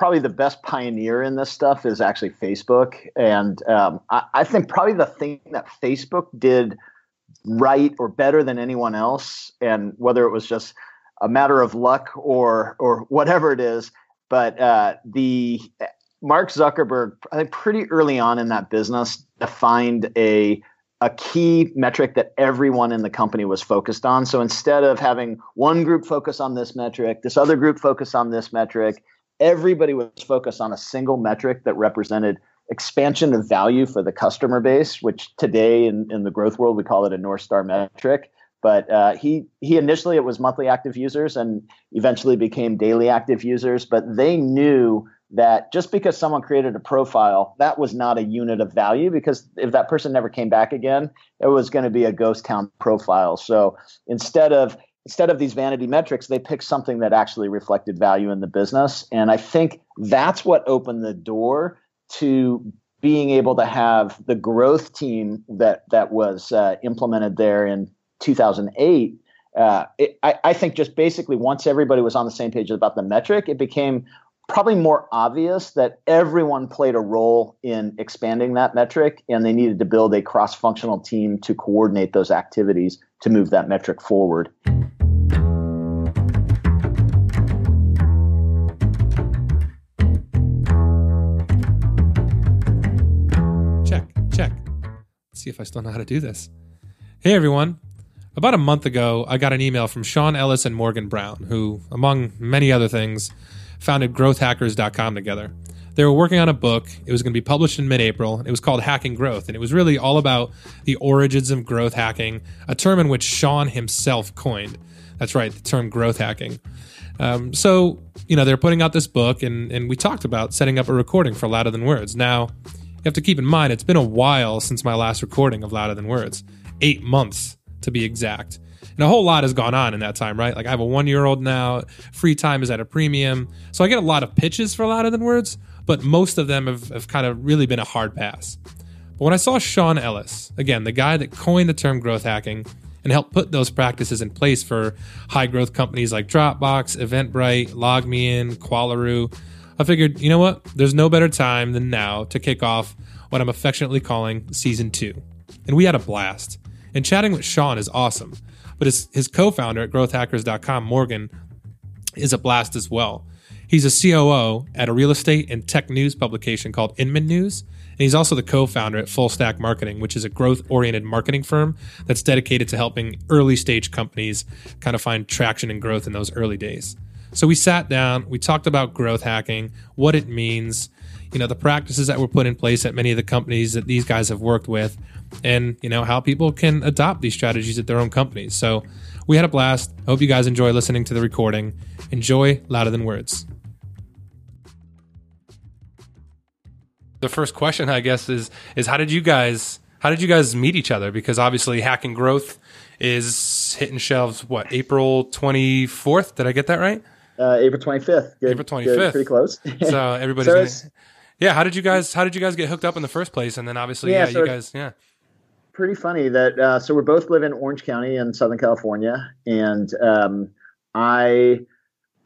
probably the best pioneer in this stuff is actually Facebook, and um, I, I think probably the thing that Facebook did right or better than anyone else, and whether it was just a matter of luck or or whatever it is, but uh, the Mark Zuckerberg, I think pretty early on in that business, defined a a key metric that everyone in the company was focused on. So instead of having one group focus on this metric, this other group focus on this metric, everybody was focused on a single metric that represented expansion of value for the customer base, which today in, in the growth world we call it a North Star metric. But uh, he he initially it was monthly active users and eventually became daily active users. But they knew that just because someone created a profile, that was not a unit of value because if that person never came back again, it was going to be a ghost town profile. So instead of instead of these vanity metrics, they picked something that actually reflected value in the business. And I think that's what opened the door to being able to have the growth team that that was uh, implemented there in 2008. Uh, it, I, I think just basically once everybody was on the same page about the metric, it became probably more obvious that everyone played a role in expanding that metric and they needed to build a cross-functional team to coordinate those activities to move that metric forward. See if I still know how to do this. Hey everyone. About a month ago, I got an email from Sean Ellis and Morgan Brown, who, among many other things, founded growthhackers.com together. They were working on a book. It was going to be published in mid April. It was called Hacking Growth. And it was really all about the origins of growth hacking, a term in which Sean himself coined. That's right, the term growth hacking. Um, so, you know, they're putting out this book, and, and we talked about setting up a recording for Louder Than Words. Now, you have to keep in mind, it's been a while since my last recording of Louder Than Words eight months to be exact. And a whole lot has gone on in that time, right? Like I have a one year old now, free time is at a premium. So I get a lot of pitches for Louder Than Words, but most of them have, have kind of really been a hard pass. But when I saw Sean Ellis, again, the guy that coined the term growth hacking and helped put those practices in place for high growth companies like Dropbox, Eventbrite, LogMeIn, Qualaroo, I figured, you know what? There's no better time than now to kick off what I'm affectionately calling season two. And we had a blast. And chatting with Sean is awesome. But his, his co founder at growthhackers.com, Morgan, is a blast as well. He's a COO at a real estate and tech news publication called Inman News. And he's also the co founder at Full Stack Marketing, which is a growth oriented marketing firm that's dedicated to helping early stage companies kind of find traction and growth in those early days. So we sat down, we talked about growth hacking, what it means, you know, the practices that were put in place at many of the companies that these guys have worked with, and you know how people can adopt these strategies at their own companies. So we had a blast. I hope you guys enjoy listening to the recording. Enjoy louder than words. The first question, I guess, is is how did you guys how did you guys meet each other? Because obviously, hacking growth is hitting shelves. What April twenty fourth? Did I get that right? Uh, April twenty fifth. April twenty fifth. Pretty close. so everybody's. so yeah, how did you guys how did you guys get hooked up in the first place? And then obviously, yeah, yeah so you guys, yeah pretty funny that uh, so we both live in Orange County in Southern California, and um, I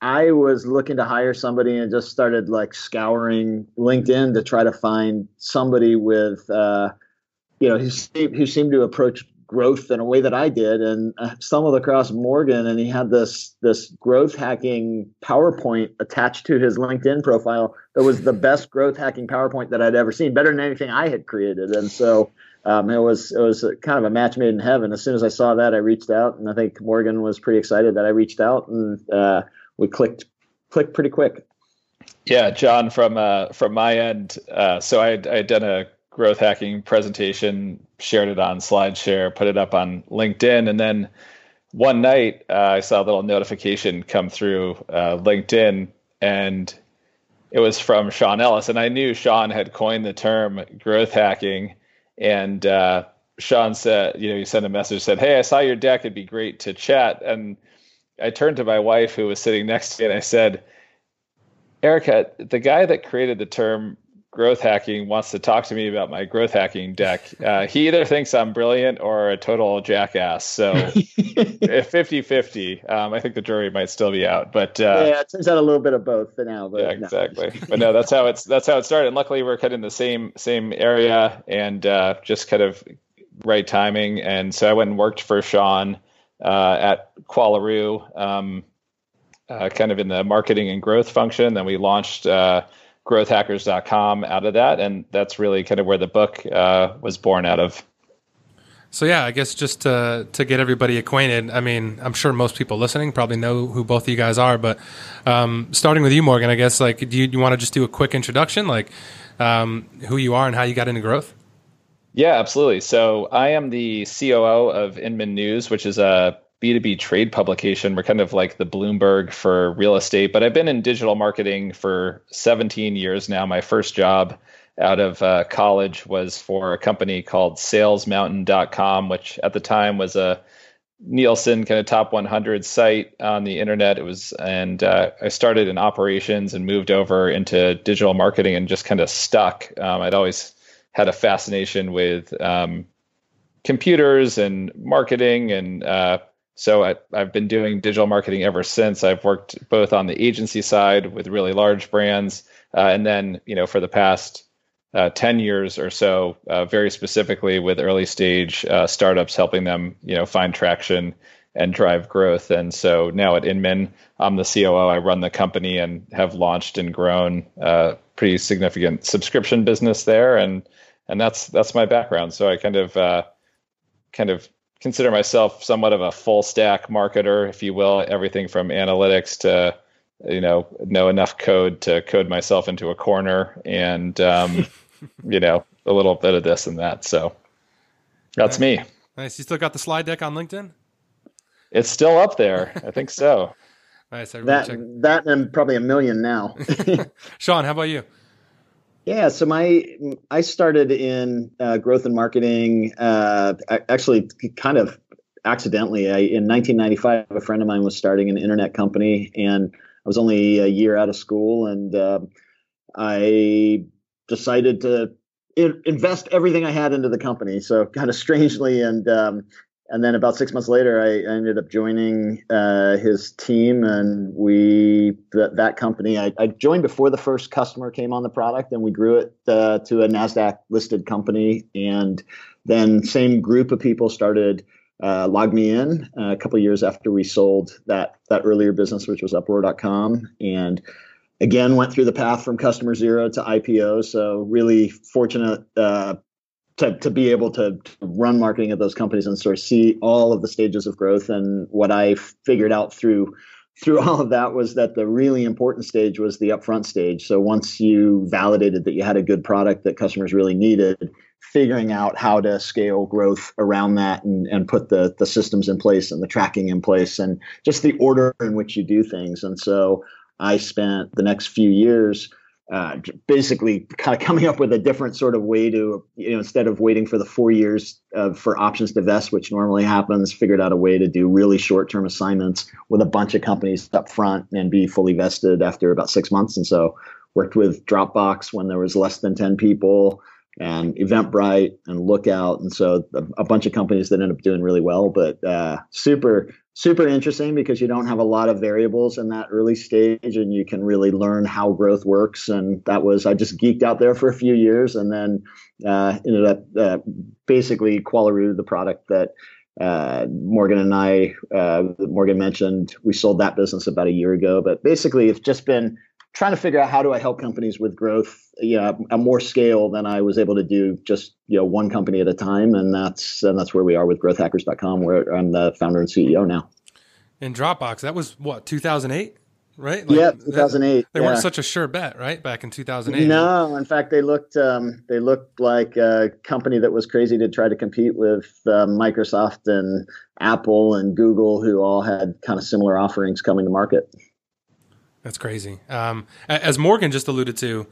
I was looking to hire somebody and just started like scouring LinkedIn to try to find somebody with uh, you know who seemed, who seemed to approach growth in a way that I did, and I stumbled across Morgan, and he had this this growth hacking PowerPoint attached to his LinkedIn profile that was the best growth hacking PowerPoint that I'd ever seen, better than anything I had created, and so um, it was it was kind of a match made in heaven. As soon as I saw that, I reached out, and I think Morgan was pretty excited that I reached out, and uh, we clicked clicked pretty quick. Yeah, John, from uh, from my end, uh, so I I had done a growth hacking presentation, shared it on SlideShare, put it up on LinkedIn, and then one night uh, I saw a little notification come through uh, LinkedIn, and it was from Sean Ellis, and I knew Sean had coined the term growth hacking and uh, Sean said, you know, he sent a message said, "Hey, I saw your deck. It'd be great to chat." And I turned to my wife, who was sitting next to me, and I said, "Erica, the guy that created the term growth hacking wants to talk to me about my growth hacking deck, uh, he either thinks I'm brilliant or a total jackass. So 50 50. Um, I think the jury might still be out. But uh, yeah, it turns out a little bit of both for now. But yeah, exactly. No. but no, that's how it's that's how it started. And luckily, we're kind of in the same same area and uh, just kind of right timing. And so I went and worked for Sean uh, at Qualaroo. Um, uh, kind of in the marketing and growth function. Then we launched uh, growthhackers.com out of that. And that's really kind of where the book uh, was born out of. So yeah, I guess just to to get everybody acquainted. I mean, I'm sure most people listening probably know who both of you guys are, but um, starting with you, Morgan, I guess like do you, you want to just do a quick introduction, like um, who you are and how you got into growth? Yeah, absolutely. So I am the COO of Inman News, which is a B2B trade publication. We're kind of like the Bloomberg for real estate, but I've been in digital marketing for 17 years now. My first job out of uh, college was for a company called salesmountain.com, which at the time was a Nielsen kind of top 100 site on the internet. It was, and uh, I started in operations and moved over into digital marketing and just kind of stuck. Um, I'd always had a fascination with um, computers and marketing and uh, so I, have been doing digital marketing ever since. I've worked both on the agency side with really large brands, uh, and then you know for the past uh, ten years or so, uh, very specifically with early stage uh, startups, helping them you know find traction and drive growth. And so now at Inman, I'm the COO. I run the company and have launched and grown a uh, pretty significant subscription business there, and and that's that's my background. So I kind of uh, kind of consider myself somewhat of a full stack marketer, if you will, everything from analytics to you know know enough code to code myself into a corner and um, you know a little bit of this and that. So that's nice. me. Nice. You still got the slide deck on LinkedIn? It's still up there. I think so. nice. That check. that and probably a million now. Sean, how about you? Yeah, so my I started in uh, growth and marketing. Uh, actually, kind of accidentally. I, in 1995, a friend of mine was starting an internet company, and I was only a year out of school, and uh, I decided to invest everything I had into the company. So kind of strangely, and um, and then about six months later, I, ended up joining uh, his team, and we that, that company. I, I, joined before the first customer came on the product, and we grew it uh, to a Nasdaq listed company. And then same group of people started uh, LogMeIn uh, a couple years after we sold that that earlier business, which was Uproar.com, and again went through the path from customer zero to IPO. So really fortunate uh, to, to be able to, to, run marketing at those companies and sort of see all of the stages of growth and what I figured out through through all of that was that the really important stage was the upfront stage. So once you validated that you had a good product that customers really needed, figuring out how to scale growth around that and, and put the, the systems in place and the tracking in place and just the order in which you do things. And so I spent the next few years uh, basically kind of coming up with a different sort of way to you know instead of waiting for the four years for options to vest which normally happens figured out a way to do really short term assignments with a bunch of companies up front and be fully vested after about six months. And so worked with dropbox when there was less than 10 people and eventbrite and lookout. And so a, a bunch of companies that ended up doing really well but uh, super super interesting because you don't have a lot of variables in that early stage and you can really learn how growth works. And that was i just geeked out there for a few years and then uh, ended up uh, basically qualaroo the product that uh, morgan and i uh, morgan mentioned. We sold that business about a year ago but basically it's just been trying to figure out how do I help companies with growth, you know, a more scale than I was able to do just you know one company at a time, and that's and that's where we are with GrowthHackers.com, where I'm the founder and CEO now. In Dropbox, that was what 2008, right? Like, yeah, 2008. They yeah. weren't such a sure bet, right? Back in 2008. No, in fact, they looked um, they looked like a company that was crazy to try to compete with uh, Microsoft and Apple and Google, who all had kind of similar offerings coming to market. That's crazy. Um, as Morgan just alluded to,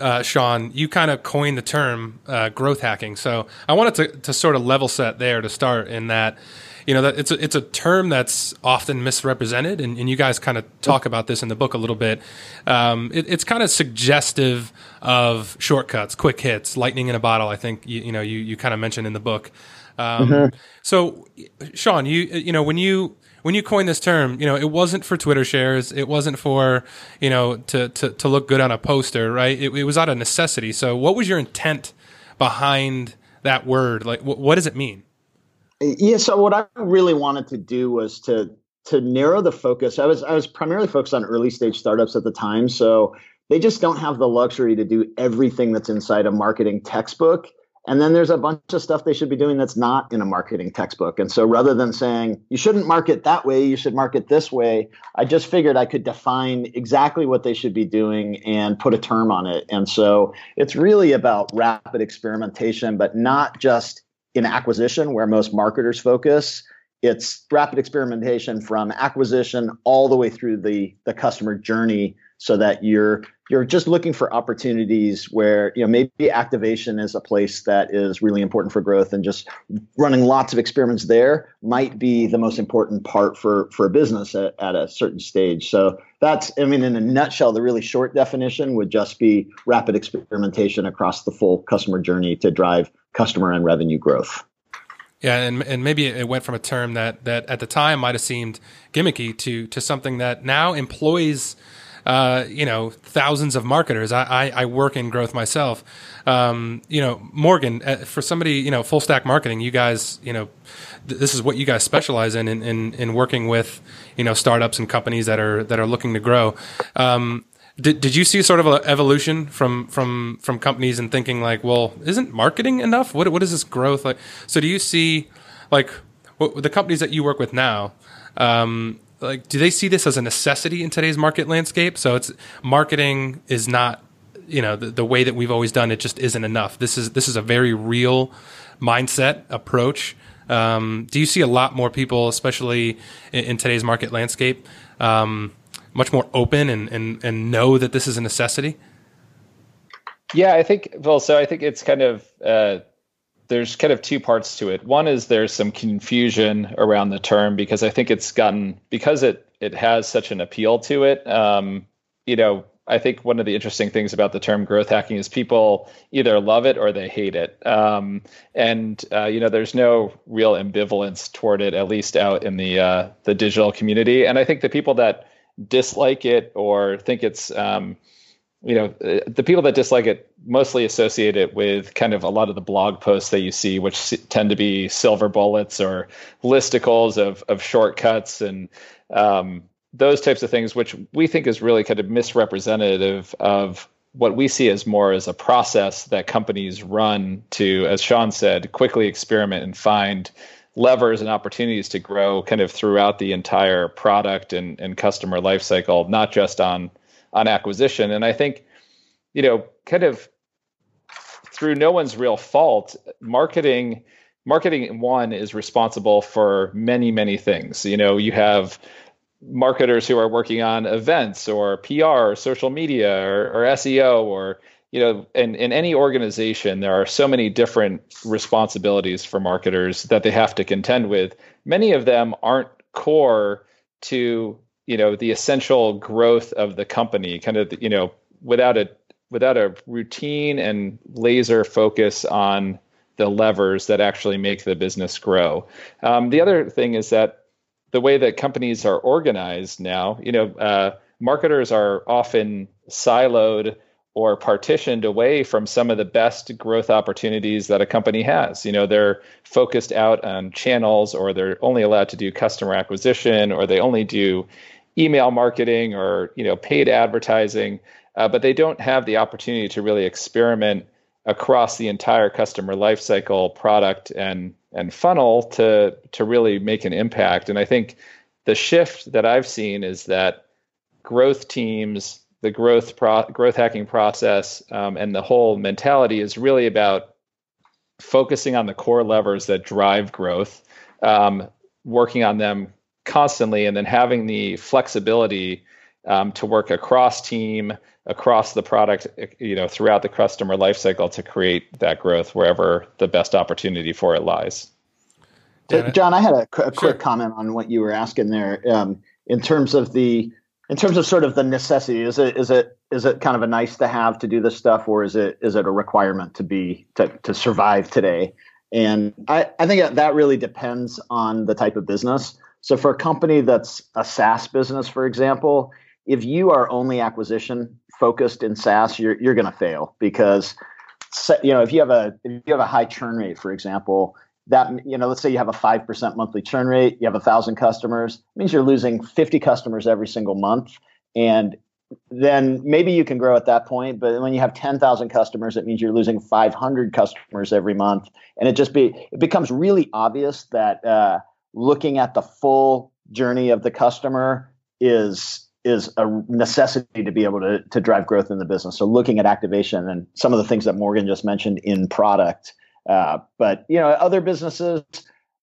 uh, Sean, you kind of coined the term uh, growth hacking. So I wanted to, to sort of level set there to start in that, you know that it's a, it's a term that's often misrepresented, and, and you guys kind of talk about this in the book a little bit. Um, it, it's kind of suggestive of shortcuts, quick hits, lightning in a bottle. I think you, you know you you kind of mentioned in the book. Um, mm-hmm. So, Sean, you you know when you when you coined this term, you know, it wasn't for Twitter shares. It wasn't for, you know, to, to, to look good on a poster, right? It, it was out of necessity. So what was your intent behind that word? Like, wh- what does it mean? Yeah. So what I really wanted to do was to, to narrow the focus. I was, I was primarily focused on early stage startups at the time. So they just don't have the luxury to do everything that's inside a marketing textbook and then there's a bunch of stuff they should be doing that's not in a marketing textbook. And so rather than saying, you shouldn't market that way, you should market this way, I just figured I could define exactly what they should be doing and put a term on it. And so it's really about rapid experimentation, but not just in acquisition where most marketers focus. It's rapid experimentation from acquisition all the way through the, the customer journey so that you're you're just looking for opportunities where you know maybe activation is a place that is really important for growth and just running lots of experiments there might be the most important part for for a business at, at a certain stage. So that's i mean in a nutshell the really short definition would just be rapid experimentation across the full customer journey to drive customer and revenue growth. Yeah, and and maybe it went from a term that that at the time might have seemed gimmicky to to something that now employs uh, you know, thousands of marketers. I, I, I work in growth myself. Um, you know, Morgan, uh, for somebody, you know, full stack marketing, you guys, you know, th- this is what you guys specialize in, in, in, in, working with, you know, startups and companies that are, that are looking to grow. Um, did, did you see sort of an evolution from, from, from companies and thinking like, well, isn't marketing enough? What, what is this growth like? So do you see like what, the companies that you work with now, um, like do they see this as a necessity in today's market landscape? So it's marketing is not you know the, the way that we've always done it just isn't enough. This is this is a very real mindset approach. Um, do you see a lot more people especially in, in today's market landscape um, much more open and, and and know that this is a necessity? Yeah i think well so i think it's kind of uh, there's kind of two parts to it. One is there's some confusion around the term because I think it's gotten because it it has such an appeal to it. Um, you know, I think one of the interesting things about the term growth hacking is people either love it or they hate it. Um, and uh, you know, there's no real ambivalence toward it, at least out in the uh, the digital community. And I think the people that dislike it or think it's um, you know uh, the people that dislike it mostly associate it with kind of a lot of the blog posts that you see which tend to be silver bullets or listicles of of shortcuts and um, those types of things which we think is really kind of misrepresentative of what we see as more as a process that companies run to as sean said quickly experiment and find levers and opportunities to grow kind of throughout the entire product and, and customer lifecycle not just on on acquisition. And I think, you know, kind of through no one's real fault, marketing marketing one is responsible for many many things. You know, you have marketers who are working on events or PR or social media or, or SEO or you know, in, in any organization, there are so many different responsibilities for marketers that they have to contend with. Many of them aren't core to you know the essential growth of the company kind of you know without a without a routine and laser focus on the levers that actually make the business grow um, the other thing is that the way that companies are organized now you know uh, marketers are often siloed or partitioned away from some of the best growth opportunities that a company has. You know, they're focused out on channels or they're only allowed to do customer acquisition or they only do email marketing or you know paid advertising, uh, but they don't have the opportunity to really experiment across the entire customer lifecycle, product and and funnel to to really make an impact. And I think the shift that I've seen is that growth teams, the growth pro- growth hacking process, um, and the whole mentality is really about focusing on the core levers that drive growth, um, working on them constantly and then having the flexibility um, to work across team across the product you know throughout the customer lifecycle to create that growth wherever the best opportunity for it lies So, John, I had a, a quick sure. comment on what you were asking there. Um, in terms of the, in terms of sort of the necessity, is it is it is it kind of a nice to have to do this stuff, or is it is it a requirement to be to to survive today? And I, I think that really depends on the type of business. So for a company that's a SaaS business, for example, if you are only acquisition focused in SaaS, you're you're going to fail because you know if you have a if you have a high churn rate, for example, that you know let's say you have a 5% monthly churn rate you have a thousand customers it means you're losing 50 customers every single month. And then maybe you can grow at that point but when you have 10,000 customers it means you're losing 500 customers every month. And it just be it becomes really obvious that uh, looking at the full journey of the customer is is a necessity to be able to to drive growth in the business. So looking at activation and some of the things that morgan just mentioned in product uh, but you know, other businesses,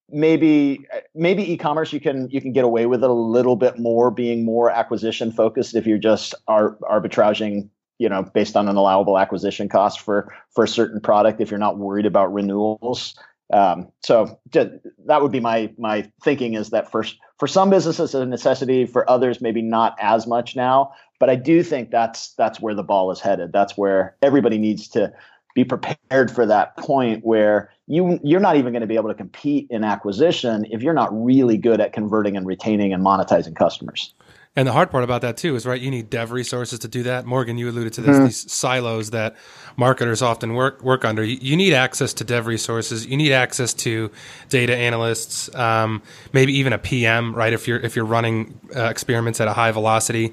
maybe maybe e-commerce you can you can get away with it a little bit more, being more acquisition focused if you're just ar- arbitraging you know based on an allowable acquisition cost for for a certain product. If you're not worried about renewals um, so that would be my my thinking is that first for some businesses it's a necessity for others maybe not as much now but i do think that's that's where the ball is headed that's where everybody needs to be prepared for that point where you you're not even going to be able to compete in acquisition if you're not really good at converting and retaining and monetizing customers. And the hard part about that too is right. You need dev resources to do that. Morgan, you alluded to this. Mm-hmm. These silos that marketers often work work under. You, need access to dev resources. You need access to data analysts, um, maybe even a PM. Right, if you're if you're running uh, experiments at a high velocity,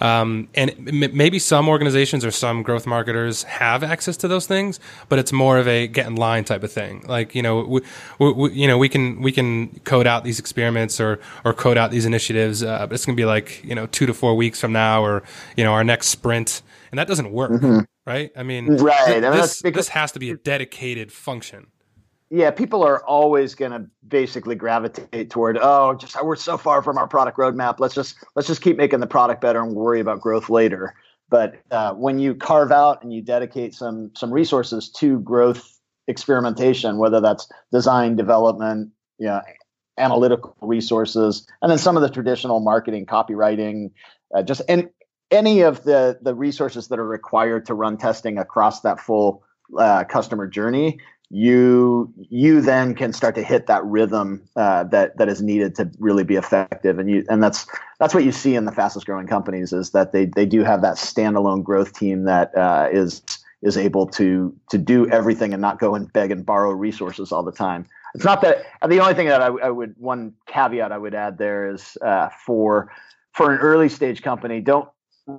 um, and m- maybe some organizations or some growth marketers have access to those things, but it's more of a get in line type of thing. Like you know, we, we, you know, we can we can code out these experiments or or code out these initiatives, uh, but it's going to be like you know two to four weeks from now, or you know our next sprint, and that doesn't work, mm-hmm. right? I mean, right. Th- this, this has to be a dedicated function yeah, people are always going to basically gravitate toward, oh, just we're so far from our product roadmap. Let's just let's just keep making the product better and worry about growth later. But uh, when you carve out and you dedicate some some resources to growth experimentation, whether that's design, development, you know, analytical resources, and then some of the traditional marketing, copywriting, uh, just and any of the the resources that are required to run testing across that full uh, customer journey, you you then can start to hit that rhythm uh, that that is needed to really be effective. And you and that's that's what you see in the fastest growing companies is that they they do have that standalone growth team that uh, is is able to to do everything and not go and beg and borrow resources all the time it's not that the only thing that I, I would one caveat I would add there is uh, for for an early stage company don't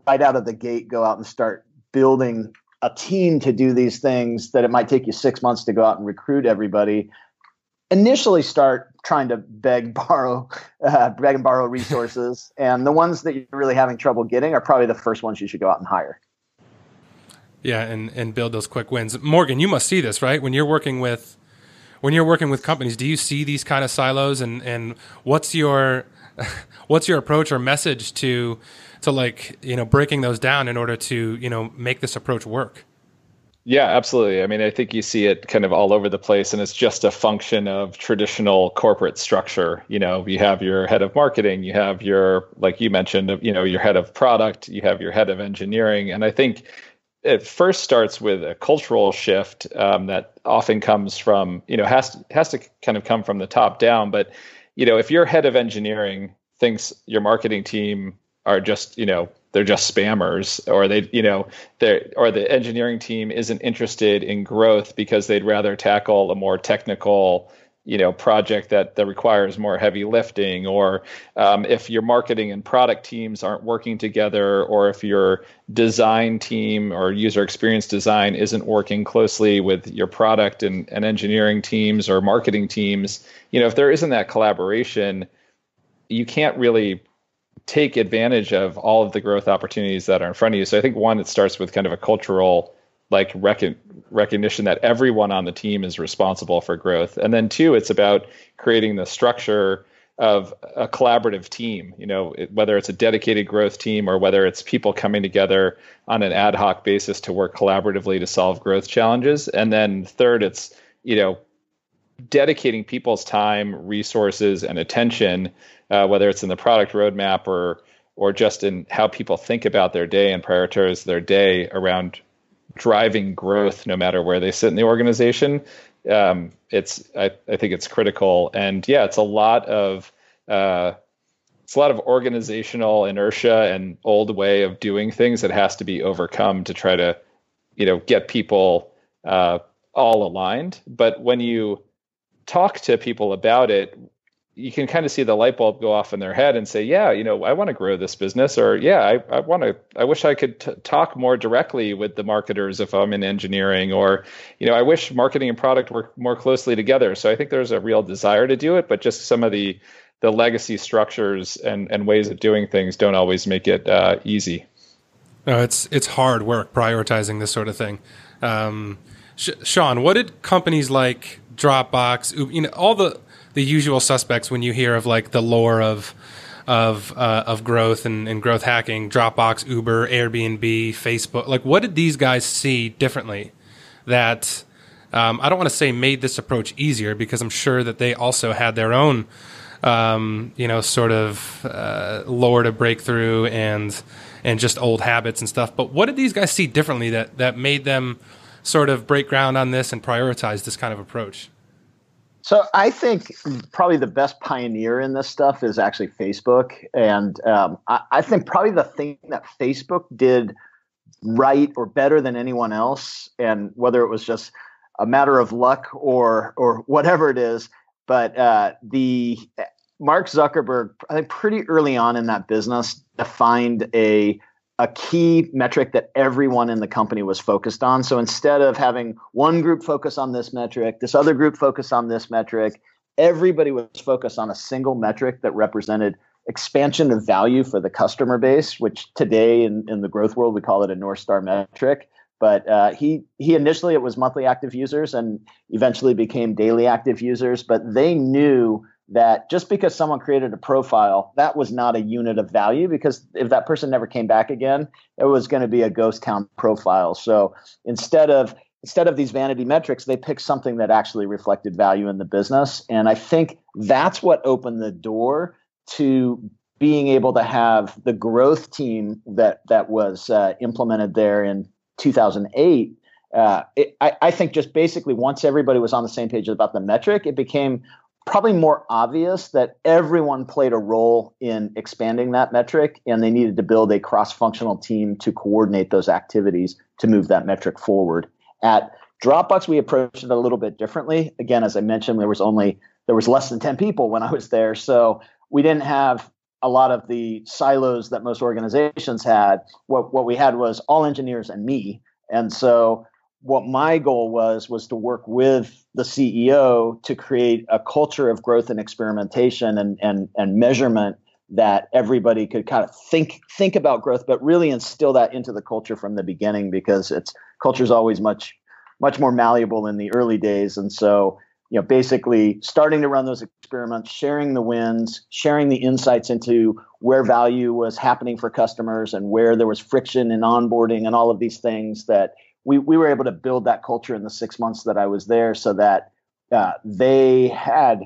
right out of the gate go out and start building a team to do these things that it might take you six months to go out and recruit everybody. Initially start trying to beg borrow uh, beg and borrow resources. And the ones that you're really having trouble getting are probably the first ones you should go out and hire. Yeah and and build those quick wins. Morgan you must see this right? When you're working with when you're working with companies do you see these kind of silos? And and what's your what's your approach or message to to like you know breaking those down in order to you know make this approach work? Yeah absolutely. I mean i think you see it kind of all over the place and it's just a function of traditional corporate structure. You know you have your head of marketing you have your like you mentioned you know your head of product you have your head of engineering. And i think it first starts with a cultural shift um, that often comes from you know has to, has to kind of come from the top down. But you know if your head of engineering thinks your marketing team are just you know they're just spammers or they you know they or the engineering team isn't interested in growth because they'd rather tackle a more technical you know project that that requires more heavy lifting or um, if your marketing and product teams aren't working together or if your design team or user experience design isn't working closely with your product and, and engineering teams or marketing teams you know if there isn't that collaboration you can't really take advantage of all of the growth opportunities that are in front of you. So I think one, it starts with kind of a cultural like rec- recognition that everyone on the team is responsible for growth, and then two, it's about creating the structure of a collaborative team. You know, whether it's a dedicated growth team or whether it's people coming together on an ad hoc basis to work collaboratively to solve growth challenges, and then third, it's you know dedicating people's time, resources, and attention, uh, whether it's in the product roadmap or or just in how people think about their day and prioritize their day around driving growth, no matter where they sit in the organization. Um, it's I, I, think it's critical, and yeah, it's a lot of uh, it's a lot of organizational inertia and old way of doing things that has to be overcome to try to you know get people uh, all aligned. But when you talk to people about it, you can kind of see the light bulb go off in their head and say, yeah, you know, I want to grow this business, or yeah, I, I want to, I wish I could t- talk more directly with the marketers if I'm in engineering, or, you know, I wish marketing and product work more closely together. So I think there's a real desire to do it, but just some of the, the legacy structures and, and ways of doing things don't always make it uh, easy. No, it's, it's hard work prioritizing this sort of thing. Um, Sh- Sean, what did companies like Dropbox, you know, all the the usual suspects when you hear of like the lore of of uh, of growth and, and growth hacking, Dropbox, Uber, Airbnb, Facebook. Like, what did these guys see differently that um, I don't want to say made this approach easier because I'm sure that they also had their own, um, you know, sort of uh, lore to break through and and just old habits and stuff. But what did these guys see differently that that made them sort of break ground on this and prioritize this kind of approach? So I think probably the best pioneer in this stuff is actually Facebook, and um, I, I, think probably the thing that Facebook did right or better than anyone else, and whether it was just a matter of luck or or whatever it is, but uh, the Mark Zuckerberg, I think pretty early on in that business, defined a a key metric that everyone in the company was focused on. So instead of having one group focus on this metric, this other group focus on this metric, everybody was focused on a single metric that represented expansion of value for the customer base, which today in, in the growth world we call it a North Star metric. But uh, he he initially it was monthly active users and eventually became daily active users. But they knew that just because someone created a profile, that was not a unit of value because if that person never came back again, it was going to be a ghost town profile. So instead of instead of these vanity metrics, they picked something that actually reflected value in the business. And I think that's what opened the door to being able to have the growth team that that was uh, implemented there in 2008 uh, it, I, I, think just basically once everybody was on the same page about the metric, it became probably more obvious that everyone played a role in expanding that metric and they needed to build a cross-functional team to coordinate those activities to move that metric forward. At dropbox we approached it a little bit differently. Again as i mentioned there was only there was less than 10 people when i was there so we didn't have a lot of the silos that most organizations had. What, what we had was all engineers and me and so what my goal was was to work with the CEO to create a culture of growth and experimentation and and and measurement that everybody could kind of think think about growth, but really instill that into the culture from the beginning because it's culture is always much much more malleable in the early days, and so you know basically starting to run those experiments, sharing the wins, sharing the insights into where value was happening for customers and where there was friction in onboarding and all of these things that we, we were able to build that culture in the six months that I was there so that uh, they had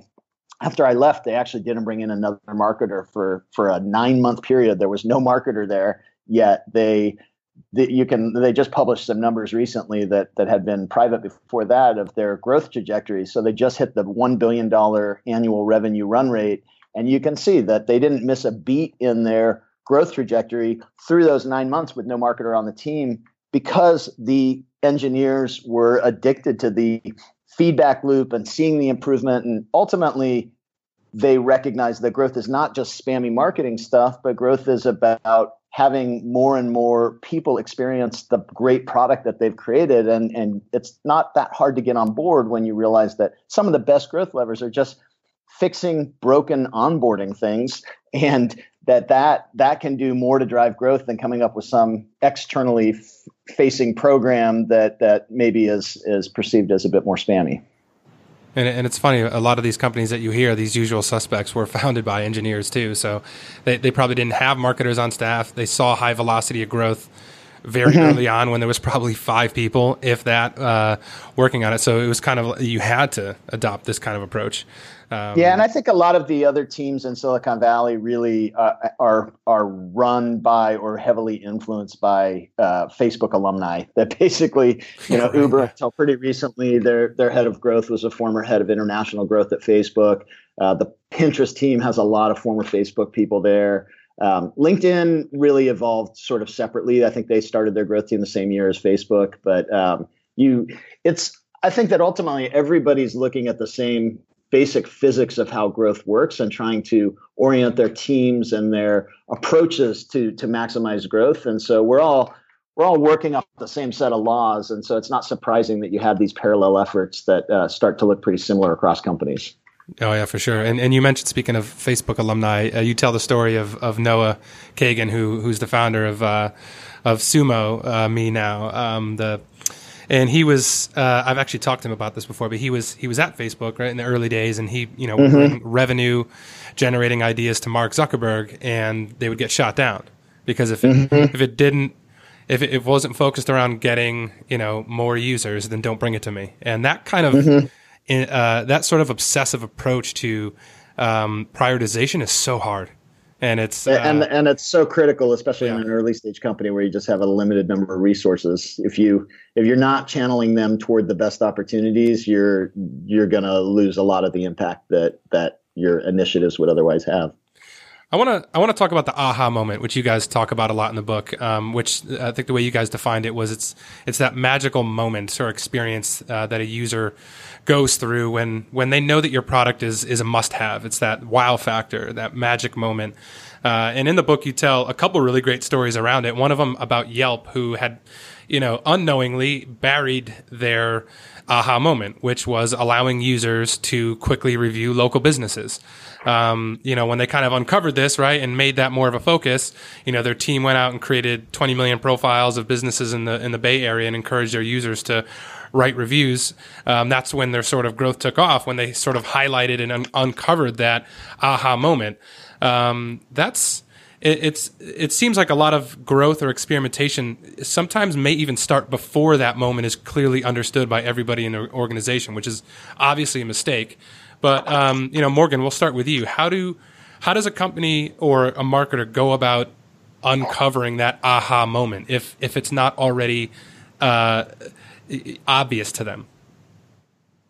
after I left, they actually didn't bring in another marketer for for a nine month period. There was no marketer there yet. They, you can they just published some numbers recently that that had been private before that of their growth trajectory. So they just hit the one billion dollar annual revenue run rate, and you can see that they didn't miss a beat in their growth trajectory through those nine months with no marketer on the team because the engineers were addicted to the feedback loop and seeing the improvement and ultimately they recognize that growth is not just spammy marketing stuff but growth is about having more and more people experience the great product that they've created. And and it's not that hard to get on board when you realize that some of the best growth levers are just fixing broken onboarding things and that that that can do more to drive growth than coming up with some externally f- facing program that that maybe is is perceived as a bit more spammy. And, and it's funny, a lot of these companies that you hear, these usual suspects, were founded by engineers too. So they, they probably didn't have marketers on staff. They saw high velocity of growth very mm-hmm. early on when there was probably five people, if that, uh, working on it. So it was kind of you had to adopt this kind of approach. Um, yeah, and I think a lot of the other teams in Silicon Valley really uh, are are run by or heavily influenced by uh, Facebook alumni. That basically, you know, Uber until pretty recently, their their head of growth was a former head of international growth at Facebook. Uh, the Pinterest team has a lot of former Facebook people there. Um, LinkedIn really evolved sort of separately. I think they started their growth team the same year as Facebook, but um, you, it's. I think that ultimately everybody's looking at the same basic physics of how growth works and trying to orient their teams and their approaches to to maximize growth. And so we're all we're all working off the same set of laws, and so it's not surprising that you have these parallel efforts that uh, start to look pretty similar across companies. Oh yeah, for sure. And and you mentioned speaking of Facebook alumni, uh, you tell the story of of Noah Kagan, who who's the founder of uh, of Sumo uh, Me now, um, the and he was uh, I've actually talked to him about this before, but he was he was at Facebook right in the early days, and he you know mm-hmm. revenue generating ideas to Mark Zuckerberg, and they would get shot down because if it, mm-hmm. if it didn't if it, wasn't focused around getting you know more users, then don't bring it to me. And that kind of mm-hmm. In, uh, that sort of obsessive approach to um, prioritization is so hard. And it's uh, and and it's so critical especially yeah. in an early stage company where you just have a limited number of resources. If you if you're not channeling them toward the best opportunities you're you're going to lose a lot of the impact that that your initiatives would otherwise have I want to I want to talk about the aha moment, which you guys talk about a lot in the book. Um, which I think the way you guys defined it was it's it's that magical moment or experience uh, that a user goes through when when they know that your product is is a must have. It's that wow factor, that magic moment. Uh, and in the book, you tell a couple really great stories around it. One of them about Yelp, who had, you know, unknowingly buried their aha moment, which was allowing users to quickly review local businesses. Um, you know, when they kind of uncovered this, right, and made that more of a focus, you know, their team went out and created 20 million profiles of businesses in the in the Bay Area and encouraged their users to write reviews, um, that's when their sort of growth took off, when they sort of highlighted and un- uncovered that aha moment. Um, that's, it, it's, it seems like a lot of growth or experimentation sometimes may even start before that moment is clearly understood by everybody in the organization, which is obviously a mistake. But, um, you know, Morgan, we'll start with you. How do, how does a company or a marketer go about uncovering that aha moment if if it's not already uh, obvious to them.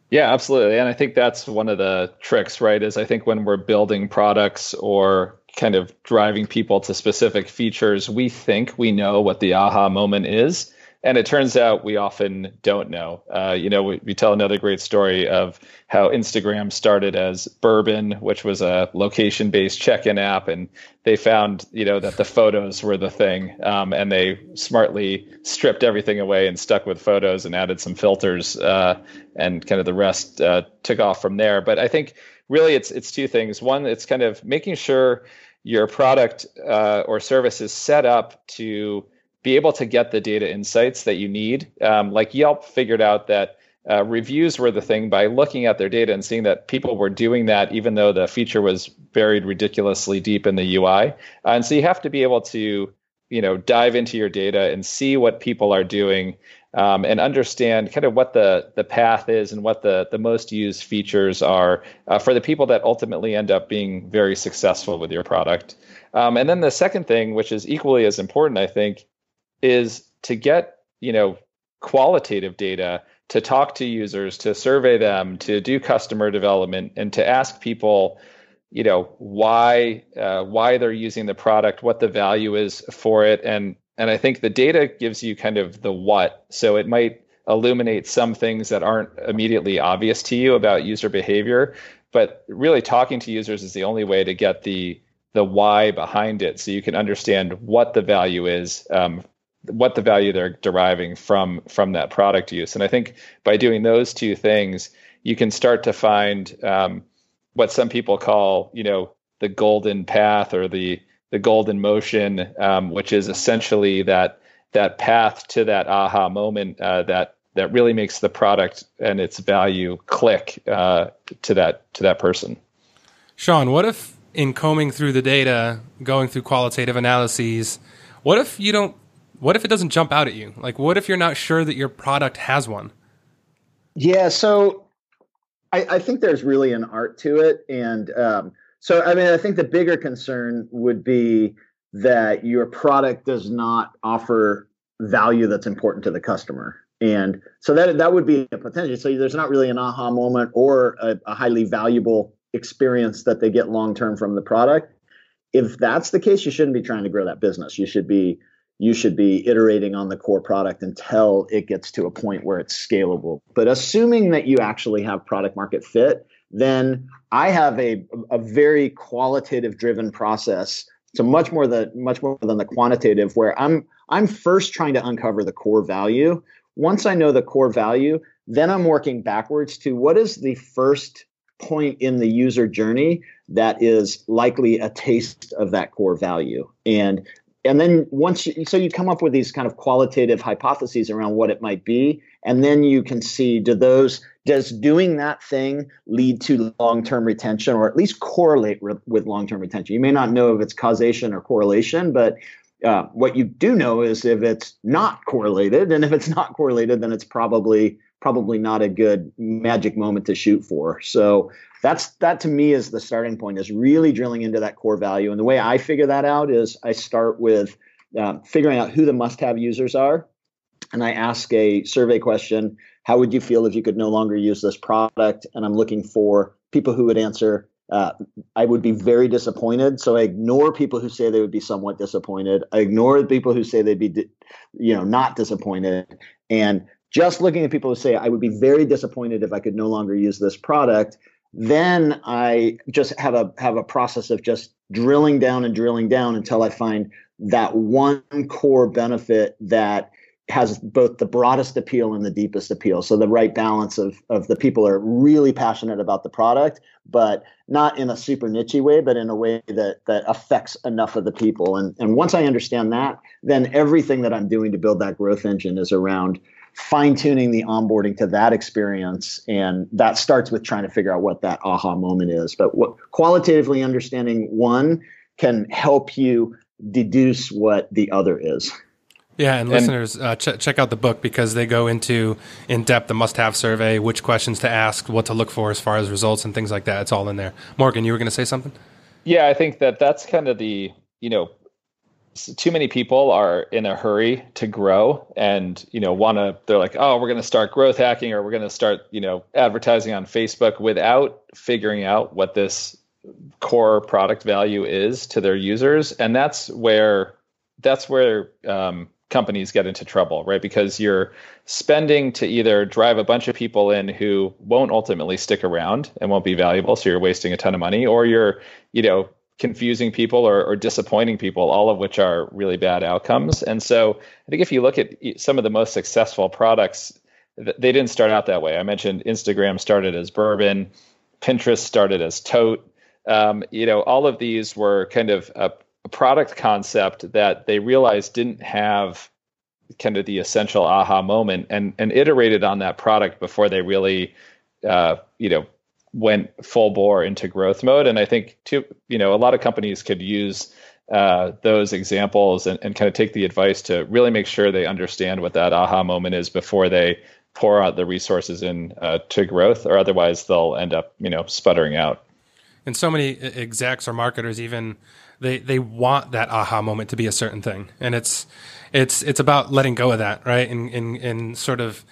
Yeah, absolutely. And I think that's one of the tricks, right? Is I think when we're building products or kind of driving people to specific features, we think we know what the aha moment is. And it turns out we often don't know. Uh, you know, we, we, tell another great story of how Instagram started as Burbn, which was a location based check in app. And they found, you know, that the photos were the thing. Um, and they smartly stripped everything away and stuck with photos and added some filters. Uh, and kind of the rest uh, took off from there. But I think really it's, it's two things. One, it's kind of making sure your product uh, or service is set up to be able to get the data insights that you need. Um, like Yelp figured out that uh, reviews were the thing by looking at their data and seeing that people were doing that, even though the feature was buried ridiculously deep in the UI. And so you have to be able to, you know, dive into your data and see what people are doing. Um, and understand kind of what the the path is and what the the most used features are uh, for the people that ultimately end up being very successful with your product. Um, and then the second thing, which is equally as important, I think, is to get you know qualitative data to talk to users to survey them to do customer development and to ask people you know why uh, why they're using the product what the value is for it and and i think the data gives you kind of the what so it might illuminate some things that aren't immediately obvious to you about user behavior but really talking to users is the only way to get the the why behind it so you can understand what the value is um, what the value they're deriving from from that product use. And I think by doing those two things, you can start to find um, what some people call, you know, the golden path or the the golden motion, um, which is essentially that that path to that aha moment uh, that that really makes the product and its value click uh, to that to that person. Sean, what if in combing through the data, going through qualitative analyses, what if you don't what if it doesn't jump out at you? Like, what if you're not sure that your product has one? Yeah, so I, I think there's really an art to it, and um, so I mean, I think the bigger concern would be that your product does not offer value that's important to the customer. And so that that would be a potential. So there's not really an aha moment or a, a highly valuable experience that they get long term from the product. If that's the case, you shouldn't be trying to grow that business. You should be you should be iterating on the core product until it gets to a point where it's scalable. But assuming that you actually have product market fit, then I have a a very qualitative driven process. So much more the much more than the quantitative, where I'm I'm first trying to uncover the core value once I know the core value, then I'm working backwards to what is the first point in the user journey that is likely a taste of that core value. And and then once you, so you come up with these kind of qualitative hypotheses around what it might be and then you can see do those does doing that thing lead to long-term retention or at least correlate re- with long-term retention you may not know if it's causation or correlation but uh, what you do know is if it's not correlated, and if it's not correlated, then it's probably probably not a good magic moment to shoot for. So that's that to me is the starting point is really drilling into that core value. And the way I figure that out is I start with uh, figuring out who the must-have users are, and I ask a survey question: How would you feel if you could no longer use this product? And I'm looking for people who would answer uh, I would be very disappointed. So I ignore people who say they would be somewhat disappointed. I ignore the people who say they'd be, di- you know, not disappointed. And just looking at people who say I would be very disappointed if I could no longer use this product, then I just have a have a process of just drilling down and drilling down until I find that one core benefit that has both the broadest appeal and the deepest appeal. So the right balance of of the people are really passionate about the product, but not in a super nichey way, but in a way that that affects enough of the people. And and once I understand that, then everything that I'm doing to build that growth engine is around fine tuning the onboarding to that experience, and that starts with trying to figure out what that aha moment is. But what qualitatively understanding one can help you deduce what the other is. Yeah, and, and listeners, uh, ch- check out the book because they go into in depth the must-have survey, which questions to ask, what to look for as far as results and things like that. It's all in there. Morgan, you were going to say something? Yeah, I think that that's kind of the you know too many people are in a hurry to grow and you know want to they're like oh we're going to start growth hacking or we're going to start you know advertising on facebook without figuring out what this core product value is to their users and that's where that's where um, companies get into trouble, right? Because you're spending to either drive a bunch of people in who won't ultimately stick around and won't be valuable, so you're wasting a ton of money, or you're, you know, confusing people or, or disappointing people, all of which are really bad outcomes. And so I think if you look at some of the most successful products, they didn't start out that way. I mentioned Instagram started as Burbn, Pinterest started as tote. Um, you know, all of these were kind of a product concept that they realized didn't have kind of the essential aha moment and and iterated on that product before they really uh, you know went full bore into growth mode. And i think too you know a lot of companies could use uh, those examples and, and kind of take the advice to really make sure they understand what that aha moment is before they pour out the resources in uh, to growth or otherwise they'll end up you know sputtering out. And so many execs or marketers even they they want that aha moment to be a certain thing, and it's it's it's about letting go of that, right? And and and sort of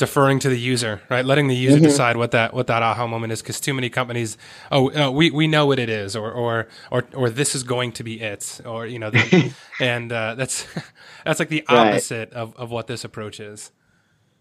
deferring to the user, right? Letting the user mm-hmm. decide what that what that aha moment is, because too many companies, oh, uh, we we know what it is, or or or or this is going to be it, or you know, the, and uh, that's that's like the opposite right. of of what this approach is.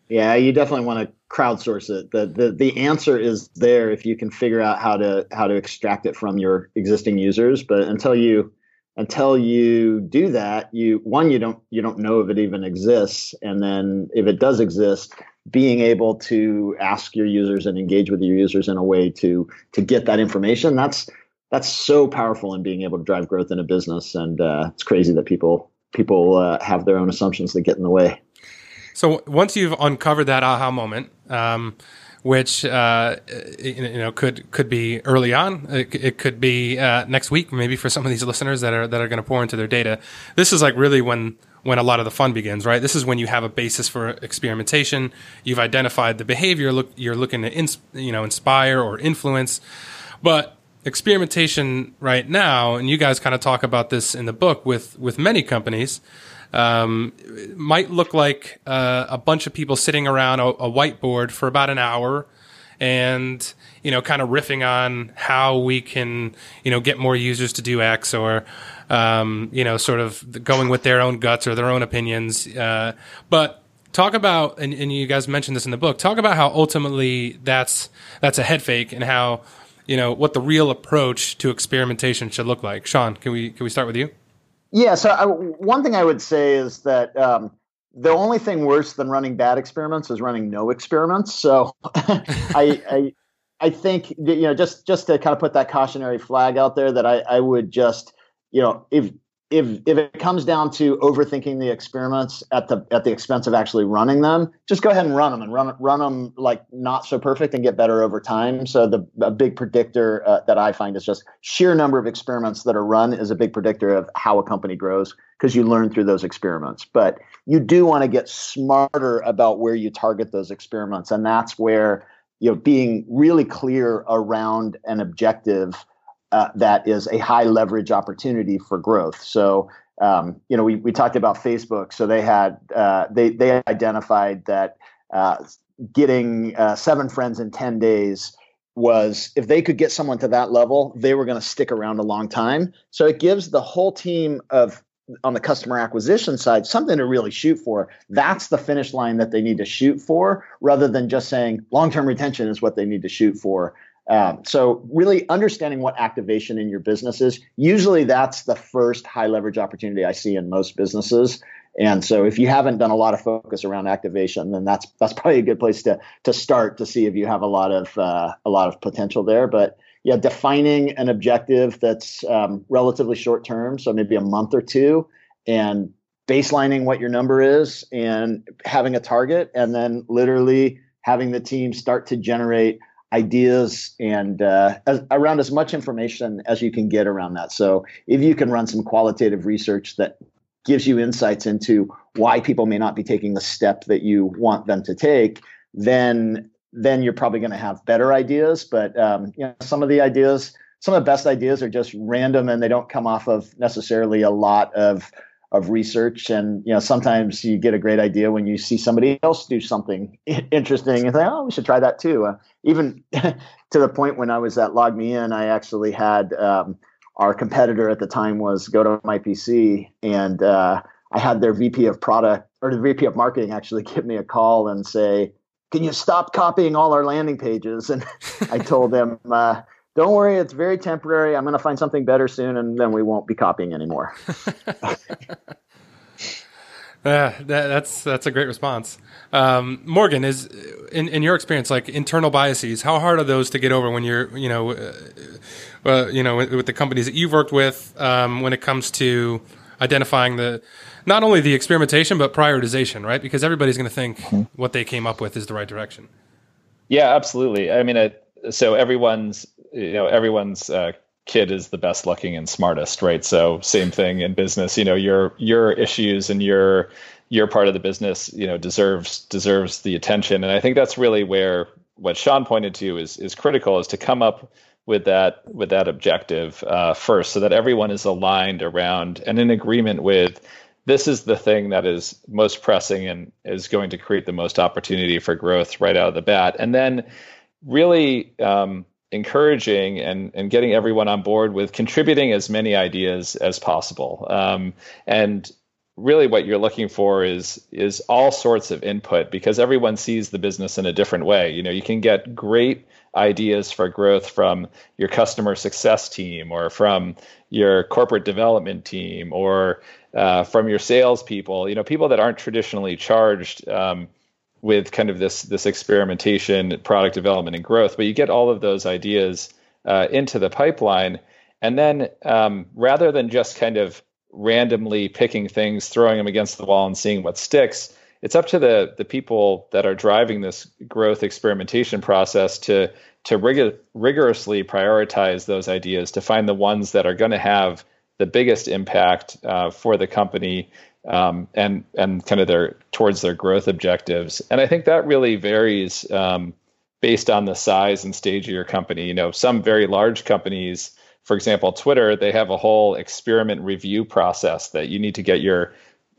Yeah, you definitely want to crowdsource it. The, the the answer is there if you can figure out how to how to extract it from your existing users. But until you until you do that, you one you don't you don't know if it even exists, and then if it does exist, being able to ask your users and engage with your users in a way to to get that information that's that's so powerful in being able to drive growth in a business. And uh, it's crazy that people people uh, have their own assumptions that get in the way. So once you've uncovered that aha moment, um, which uh, you know could could be early on, it, it could be uh, next week, maybe for some of these listeners that are that are going to pour into their data. This is like really when when a lot of the fun begins, right? This is when you have a basis for experimentation. You've identified the behavior look, you're looking to ins, you know inspire or influence, but experimentation right now, and you guys kind of talk about this in the book with with many companies, um, might look like uh, a bunch of people sitting around a, a whiteboard for about an hour and you know kind of riffing on how we can you know get more users to do x or um, you know sort of going with their own guts or their own opinions. Uh, but talk about and, and you guys mentioned this in the book talk about how ultimately that's that's a head fake and how you know what the real approach to experimentation should look like. Sean can we can we start with you yeah so I, one thing i would say is that um, the only thing worse than running bad experiments is running no experiments. So I, I, I think you know just just to kind of put that cautionary flag out there that I, I would just you know if if if it comes down to overthinking the experiments at the at the expense of actually running them, just go ahead and run them and run run them like not so perfect and get better over time. So the a big predictor uh, that I find is just sheer number of experiments that are run is a big predictor of how a company grows because you learn through those experiments. But you do want to get smarter about where you target those experiments, and that's where you know being really clear around an objective uh, that is a high leverage opportunity for growth. So, um, you know, we, we talked about Facebook. So they had uh, they they identified that uh, getting uh, seven friends in ten days was if they could get someone to that level, they were going to stick around a long time. So it gives the whole team of on the customer acquisition side something to really shoot for. That's the finish line that they need to shoot for, rather than just saying long term retention is what they need to shoot for. Um, so really understanding what activation in your business is. Usually that's the first high leverage opportunity I see in most businesses. And so if you haven't done a lot of focus around activation, then that's that's probably a good place to to start to see if you have a lot of uh, a lot of potential there. But yeah, defining an objective that's um, relatively short term, so maybe a month or two, and baselining what your number is, and having a target, and then literally having the team start to generate ideas and uh, as, around as much information as you can get around that. So if you can run some qualitative research that gives you insights into why people may not be taking the step that you want them to take, then then you're probably going to have better ideas. But um, you know, some of the ideas, some of the best ideas are just random and they don't come off of necessarily a lot of of research. And you know sometimes you get a great idea when you see somebody else do something interesting and say oh we should try that too. Uh, even to the point when i was at LogMeIn i actually had um, our competitor at the time was GoToMyPC and uh, i had their vp of product or the vp of marketing actually give me a call and say can you stop copying all our landing pages? And i told them uh, don't worry, it's very temporary. I'm going to find something better soon, and then we won't be copying anymore. Yeah, that, that's that's a great response. Um, Morgan, is in, in your experience, like internal biases, how hard are those to get over when you're, you know, uh, uh, you know, with, with, the companies that you've worked with, um, when it comes to identifying the not only the experimentation but prioritization, right? Because everybody's going to think mm-hmm. what they came up with is the right direction. Yeah, absolutely. I mean, it, so everyone's you know everyone's uh, kid is the best looking and smartest, right? So same thing in business. You know your your issues and your your part of the business, you know, deserves deserves the attention, and I think that's really where what Sean pointed to is is critical is to come up with that with that objective uh, first, so that everyone is aligned around and in agreement with this is the thing that is most pressing and is going to create the most opportunity for growth right out of the bat, and then really um, encouraging and, and getting everyone on board with contributing as many ideas as possible. Um, and really what you're looking for is is all sorts of input because everyone sees the business in a different way. You know, you can get great ideas for growth from your customer success team or from your corporate development team or uh, from your salespeople. You know, people that aren't traditionally charged um, with kind of this this experimentation, product development, and growth. But you get all of those ideas uh, into the pipeline, and then um, rather than just kind of randomly picking things, throwing them against the wall, and seeing what sticks, it's up to the the people that are driving this growth experimentation process to to rig- rigorously prioritize those ideas to find the ones that are going to have the biggest impact uh, for the company um, and and kind of their towards their growth objectives. And I think that really varies um, based on the size and stage of your company. You know, some very large companies, for example, Twitter, they have a whole experiment review process that you need to get your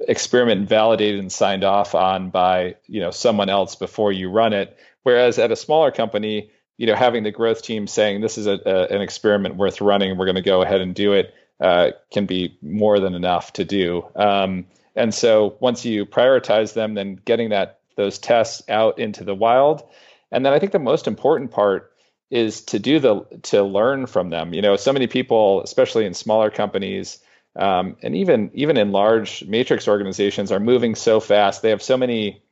experiment validated and signed off on by you know someone else before you run it. Whereas at a smaller company, you know, having the growth team saying this is a, a, an experiment worth running, we're going to go ahead and do it, uh, can be more than enough to do. Um, and so once you prioritize them, then getting that those tests out into the wild, and then I think the most important part is to do the to learn from them. You know, so many people, especially in smaller companies, um, and even even in large matrix organizations, are moving so fast. They have so many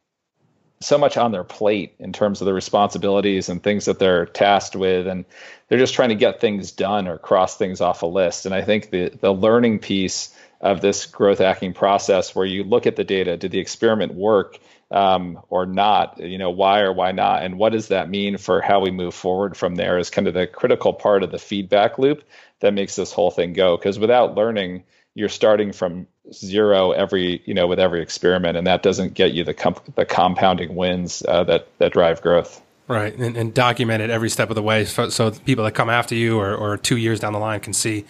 so much on their plate in terms of the responsibilities and things that they're tasked with and they're just trying to get things done or cross things off a list and i think the the learning piece of this growth hacking process where you look at the data did the experiment work um, or not? You know why or why not? And what does that mean for how we move forward from there is kind of the critical part of the feedback loop that makes this whole thing go. Because without learning you're starting from zero every you know with every experiment, and that doesn't get you the comp- the compounding wins uh, that that drive growth. Right, and, and document it every step of the way, so, so people that come after you or, or two years down the line can see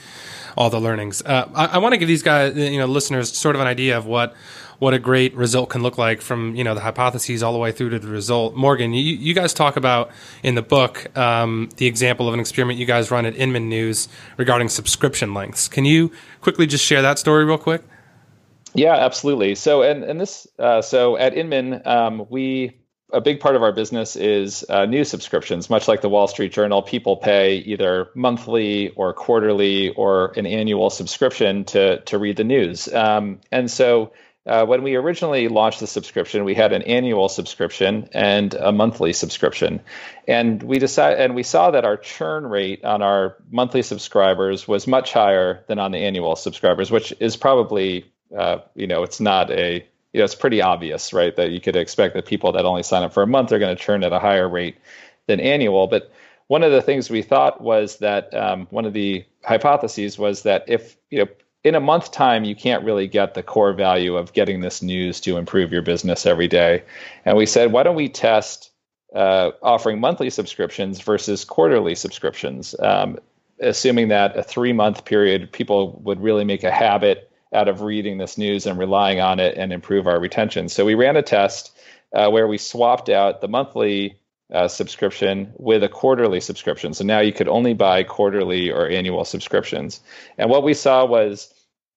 all the learnings. Uh, I, I want to give these guys, you know, listeners, sort of an idea of what what a great result can look like from you know the hypotheses all the way through to the result. Morgan, you, you guys talk about in the book um, the example of an experiment you guys run at Inman News regarding subscription lengths. Can you quickly just share that story real quick? Yeah, absolutely. So and and this uh, so at Inman um, we a big part of our business is uh, subscriptions. Much like the Wall Street Journal, people pay either monthly or quarterly or an annual subscription to to read the news. Um, and so uh, when we originally launched the subscription, we had an annual subscription and a monthly subscription, and we decided and we saw that our churn rate on our monthly subscribers was much higher than on the annual subscribers, which is probably uh, you know it's not a you know it's pretty obvious, right? That you could expect that people that only sign up for a month are going to churn at a higher rate than annual, but one of the things we thought was that um, one of the hypotheses was that if you know in a month time you can't really get the core value of getting this news to improve your business every day and we said why don't we test uh, offering monthly subscriptions versus quarterly subscriptions um, assuming that a three month period people would really make a habit out of reading this news and relying on it and improve our retention so we ran a test uh, where we swapped out the monthly uh, subscription with a quarterly subscription. So now you could only buy quarterly or annual subscriptions. And what we saw was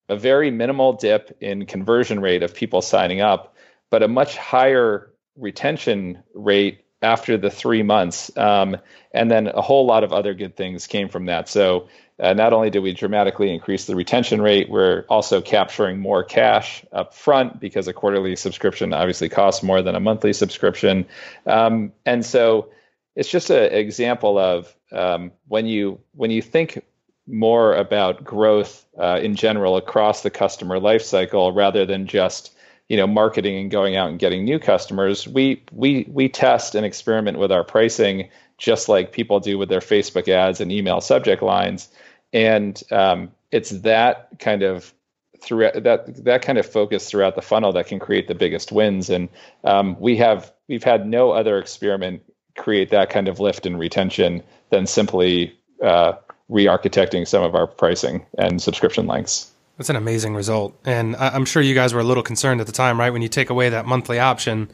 a very minimal dip in conversion rate of people signing up, but a much higher retention rate after the three months. Um, and then a whole lot of other good things came from that. So uh, not only did we dramatically increase the retention rate, we're also capturing more cash up front because a quarterly subscription obviously costs more than a monthly subscription. Um, and so it's just an example of um, when you when you think more about growth uh, in general across the customer lifecycle rather than just you know marketing and going out and getting new customers we we we test and experiment with our pricing just like people do with their facebook ads and email subject lines and um, it's that kind of throughout that that kind of focus throughout the funnel that can create the biggest wins. And um, we have we've had no other experiment create that kind of lift and retention than simply uh, re-architecting some of our pricing and subscription lengths. That's an amazing result. And i'm sure you guys were a little concerned at the time right? When you take away that monthly option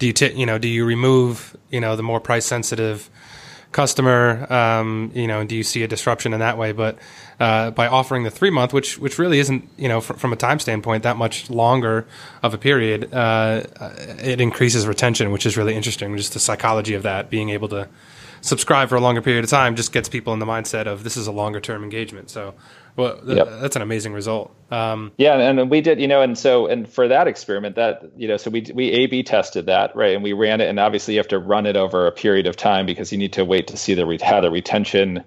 do you t- you know do you remove you know the more price sensitive customer? Um, you know, do you see a disruption in that way? But uh, by offering the three month, which which really isn't you know fr- from a time standpoint that much longer of a period, uh, it increases retention, which is really interesting. Just the psychology of that, being able to subscribe for a longer period of time, just gets people in the mindset of this is a longer term engagement. So well, th- yep. that's an amazing result. Um, yeah, and we did, you know, and so and for that experiment, that you know, so we we A/B tested that, right, and we ran it, and obviously you have to run it over a period of time because you need to wait to see the re- how the retention,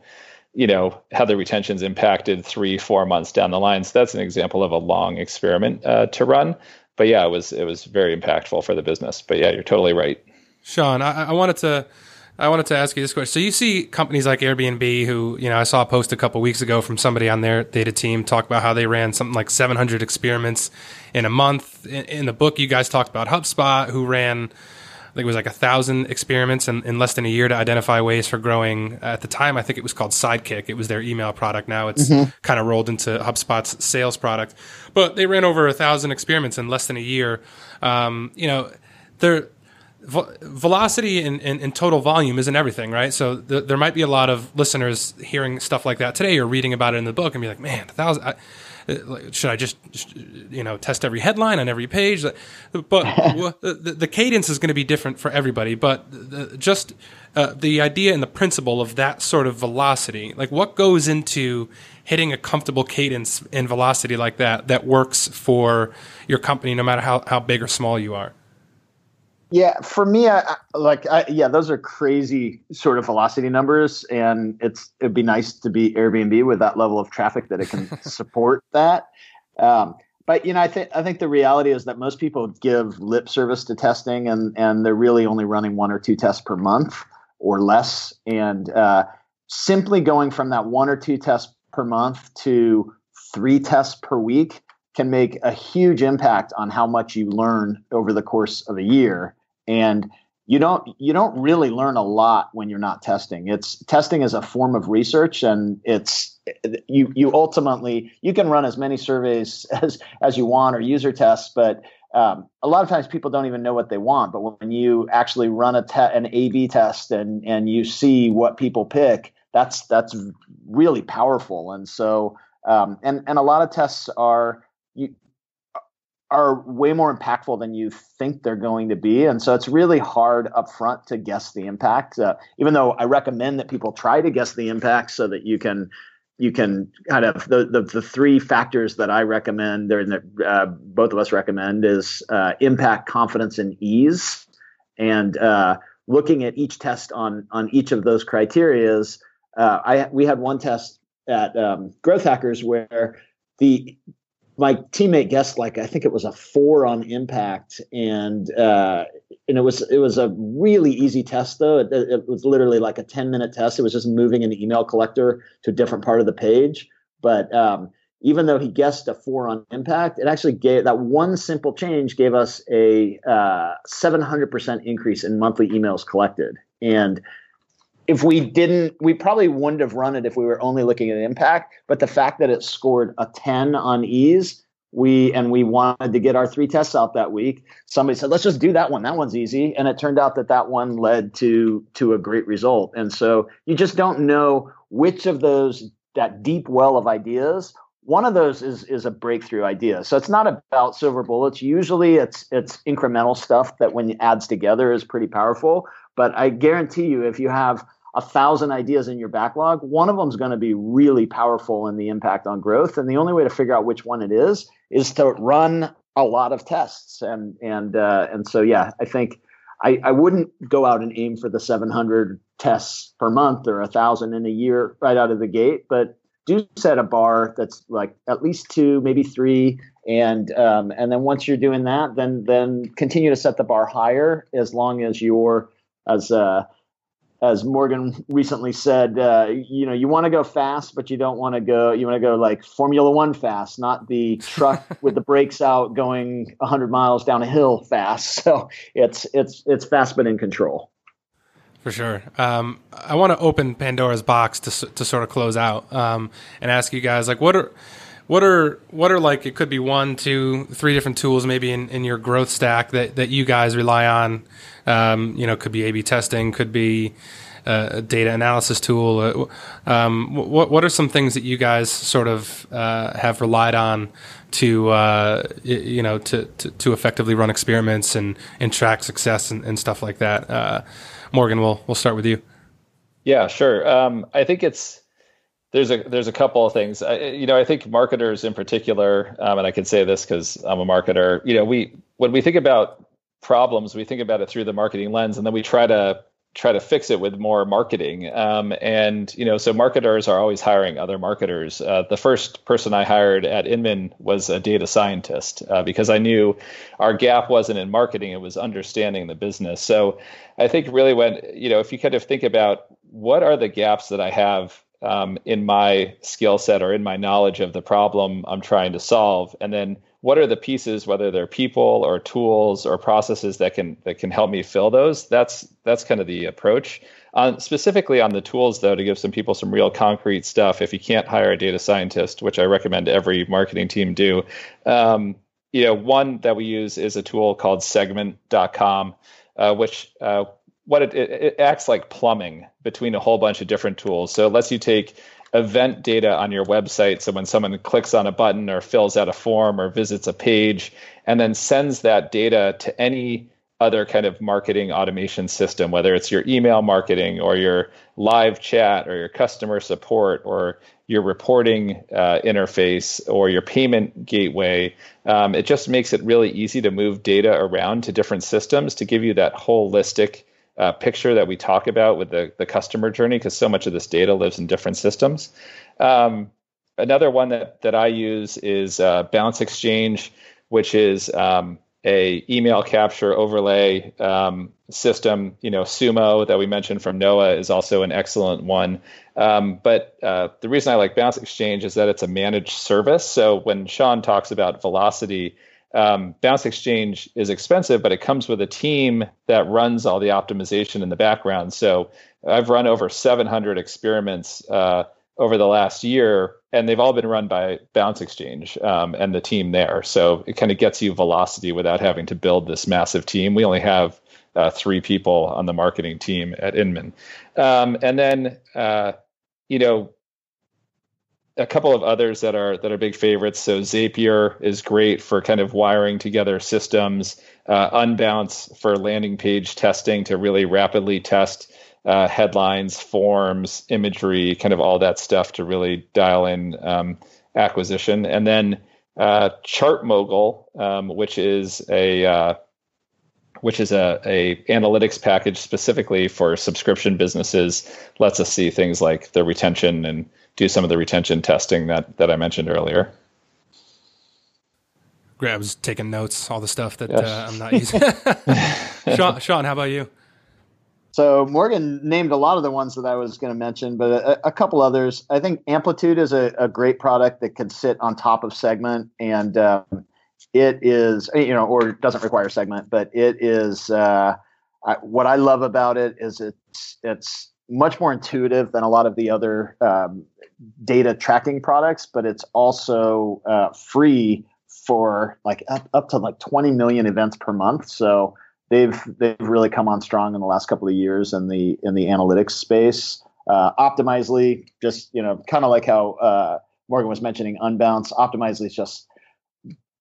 you know, how the retention's impacted three, four months down the line. So that's an example of a long experiment uh, to run. But yeah, it was it was very impactful for the business. But yeah, you're totally right. Sean, I, I wanted to I wanted to ask you this question. So you see companies like Airbnb, who you know I saw a post a couple weeks ago from somebody on their data team talk about how they ran something like 700 experiments in a month. In, in the book, you guys talked about HubSpot, who ran I think it was like a thousand experiments in, in less than a year to identify ways for growing. At the time, I think it was called Sidekick. It was their email product. Now it's mm-hmm. kind of rolled into HubSpot's sales product. But they ran over a thousand experiments in less than a year. Um, you know, their velocity and, and, and, total volume isn't everything, right? So th- there might be a lot of listeners hearing stuff like that today or reading about it in the book and be like, man, a thousand. I, should I just, you know test every headline on every page? But the, the, cadence is going to be different for everybody. But the, just uh, the idea and the principle of that sort of velocity, like what goes into hitting a comfortable cadence and velocity like that that works for your company, no matter how, how big or small you are. Yeah, for me, I, like, I, yeah, those are crazy sort of velocity numbers, and it's it'd be nice to be Airbnb with that level of traffic that it can support that. Um, but you know, I think I think the reality is that most people give lip service to testing, and and they're really only running one or two tests per month or less, and uh, simply going from that one or two tests per month to three tests per week can make a huge impact on how much you learn over the course of a year and you don't you don't really learn a lot when you're not testing. It's testing is a form of research and it's you you ultimately you can run as many surveys as as you want or user tests but um, a lot of times people don't even know what they want. But when you actually run a te- an a b test and and you see what people pick that's that's really powerful. And so um, and and a lot of tests are are way more impactful than you think they're going to be. And so it's really hard up front to guess the impact. Uh, even though I recommend that people try to guess the impact so that you can you can kind of the the, the three factors that I recommend or that uh, both of us recommend is uh, impact, confidence, and ease. And uh, looking at each test on on each of those criterias, uh, I we had one test at um, Growth Hackers where the my teammate guessed like I think it was a four on impact, and uh, and it was it was a really easy test though. It, it, was literally like a ten minute test. It was just moving an email collector to a different part of the page. But um, even though he guessed a four on impact, it actually gave that one simple change gave us a uh, seven hundred percent increase in monthly emails collected, and if we didn't, we probably wouldn't have run it if we were only looking at impact. But the fact that it scored a 10 on ease, we and we wanted to get our three tests out that week. Somebody said, "Let's just do that one. That one's easy." And it turned out that that one led to to a great result. And so you just don't know which of those that deep well of ideas. One of those is is a breakthrough idea. So it's not about silver bullets. Usually, it's it's incremental stuff that when it adds together is pretty powerful. But I guarantee you, if you have a thousand ideas in your backlog, one of them is going to be really powerful in the impact on growth. And the only way to figure out which one it is is to run a lot of tests. And and uh, and so yeah, I think I, I wouldn't go out and aim for the 700 tests per month or a thousand in a year right out of the gate, but do set a bar that's like at least two, maybe three, and um, and then once you're doing that, then then continue to set the bar higher as long as you're as uh, as Morgan recently said, uh, you know, you want to go fast, but you don't want to go. You want to go like Formula One fast, not the truck with the brakes out going 100 miles down a hill fast. So it's it's it's fast but in control. For sure. Um, I want to open Pandora's box to to sort of close out um, and ask you guys like what are what are what are like it could be one, two, three different tools maybe in, in your growth stack that that you guys rely on um, you know, could be A/B testing, could be uh, a data analysis tool. Uh, um, what what are some things that you guys sort of uh, have relied on to uh, you know to, to, to effectively run experiments and and track success and, and stuff like that? Uh, Morgan, we'll we'll start with you. Yeah, sure. Um, I think it's there's a there's a couple of things. I, you know, I think marketers in particular, um, and I can say this because I'm a marketer. You know, we when we think about problems, we think about it through the marketing lens, and then we try to try to fix it with more marketing. Um, and you know, so marketers are always hiring other marketers. Uh, the first person I hired at Inman was a data scientist uh, because I knew our gap wasn't in marketing; it was understanding the business. So I think really when you know, if you kind of think about what are the gaps that I have um, in my skill set or in my knowledge of the problem I'm trying to solve, and then what are the pieces, whether they're people or tools or processes that can that can help me fill those? That's that's kind of the approach. Specifically on the tools, though, to give some people some real concrete stuff. If you can't hire a data scientist, which I recommend every marketing team do, um, you know, one that we use is a tool called Segment.com, uh, which uh, what it, it, it acts like plumbing between a whole bunch of different tools. So it lets you take event data on your website. So when someone clicks on a button or fills out a form or visits a page and then sends that data to any other kind of marketing automation system, whether it's your email marketing or your live chat or your customer support or your reporting uh, interface or your payment gateway, um, it just makes it really easy to move data around to different systems to give you that holistic uh, picture that we talk about with the, the customer journey because so much of this data lives in different systems. Um, another one that, that I use is uh, Bounce Exchange, which is um, a email capture overlay um, system. You know, Sumo that we mentioned from Noah is also an excellent one. Um, but uh, the reason I like Bounce Exchange is that it's a managed service. So when Sean talks about velocity, um, Bounce Exchange is expensive, but it comes with a team that runs all the optimization in the background. So I've run over 700 experiments uh, over the last year, and they've all been run by Bounce Exchange um, and the team there. So it kind of gets you velocity without having to build this massive team. We only have uh, three people on the marketing team at Inman, um, and then uh, you know a couple of others that are that are big favorites. So Zapier is great for kind of wiring together systems. Uh, Unbounce for landing page testing to really rapidly test uh, headlines, forms, imagery, kind of all that stuff to really dial in um, acquisition. And then uh, ChartMogul, um, which is a uh, which is a, a analytics package specifically for subscription businesses, lets us see things like the retention and do some of the retention testing that that I mentioned earlier. Grab's taking notes, all the stuff that yes. uh, I'm not using. Sean, Sean, how about you? So Morgan named a lot of the ones that I was going to mention, but a, a, couple others. I think Amplitude is a, a, great product that can sit on top of Segment, and um, it is you know, or doesn't require Segment, but it is. Uh, I, what I love about it is it's it's much more intuitive than a lot of the other um, data tracking products, but it's also uh, free for like up, up to like 20 million events per month. So they've they've really come on strong in the last couple of years in the in the analytics space. Uh, Optimizely, just you know, kind of like how uh, Morgan was mentioning, Unbounce. Optimizely is just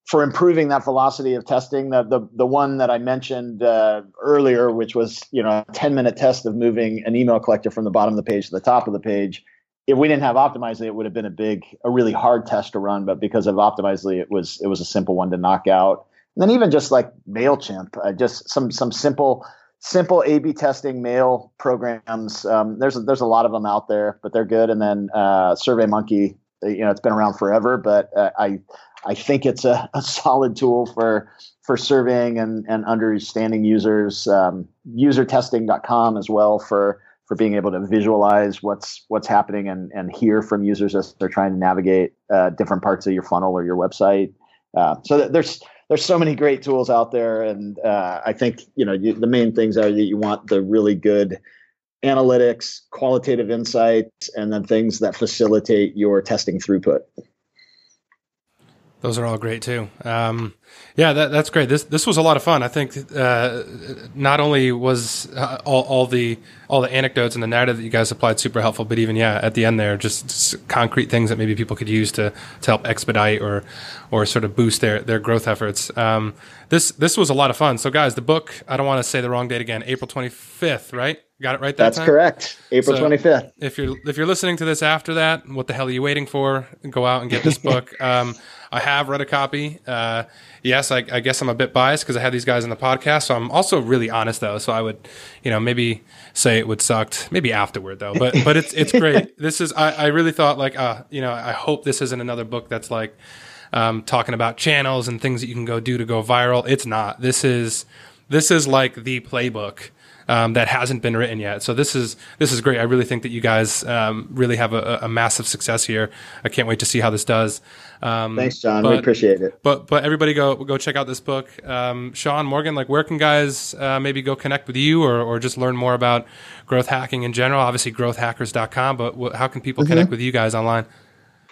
for improving that velocity of testing. The the the one that I mentioned uh, earlier, which was you know a 10 minute test of moving an email collector from the bottom of the page to the top of the page, if we didn't have Optimizely, it would have been a big, a really hard test to run. But because of Optimizely, it was it was a simple one to knock out. And then even just like Mailchimp, uh, just some some simple simple A/B testing mail programs. Um, there's there's a lot of them out there, but they're good. And then uh, SurveyMonkey, you know, it's been around forever, but uh, I I think it's a, a solid tool for for surveying and and understanding users. Um, usertesting.com as well for for being able to visualize what's what's happening and and hear from users as they're trying to navigate uh, different parts of your funnel or your website. Uh, so there's there's so many great tools out there, and uh, I think you know you, the main things are that you want the really good analytics, qualitative insights, and then things that facilitate your testing throughput. Those are all great too. Um, yeah, that, that's great. This this was a lot of fun. I think uh, not only was uh, all, all the all the anecdotes and the narrative that you guys applied super helpful, but even yeah, at the end there, just, just, concrete things that maybe people could use to to help expedite or or sort of boost their their growth efforts. Um, this this was a lot of fun. So guys, the book I don't want to say the wrong date again. April twenty fifth, right? Got it right. That That's time? correct. April twenty so fifth. If you're if you're listening to this after that, what the hell are you waiting for? Go out and get this book. Um, I have read a copy. Uh, yes, I, I, guess I'm a bit biased because I had these guys in the podcast. So I'm also really honest though. So I would, you know, maybe say it would sucked maybe afterward though. But but it's it's great. this is I, I really thought like uh you know I hope this isn't another book that's like um, talking about channels and things that you can go do to go viral. It's not. This is this is like the playbook um, that hasn't been written yet. So this is this is great. I really think that you guys um, really have a, a, massive success here. I can't wait to see how this does. Um, Thanks, John. But, we appreciate it. But but everybody go go check out this book. Um, Sean Morgan, like where can guys uh, maybe go connect with you or or just learn more about growth hacking in general? Obviously, growthhackers.com. But how can people mm-hmm. connect with you guys online?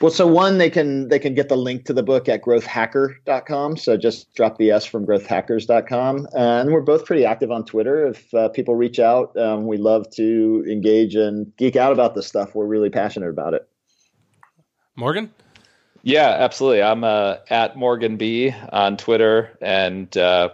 Well, so one, they can they can get the link to the book at growthhacker.com. So just drop the S from growthhackers.com. And we're both pretty active on Twitter. If uh, people reach out, um, we love to engage and geek out about this stuff. We're really passionate about it. Morgan? Yeah, absolutely. I'm uh, at Morgan B on Twitter and uh,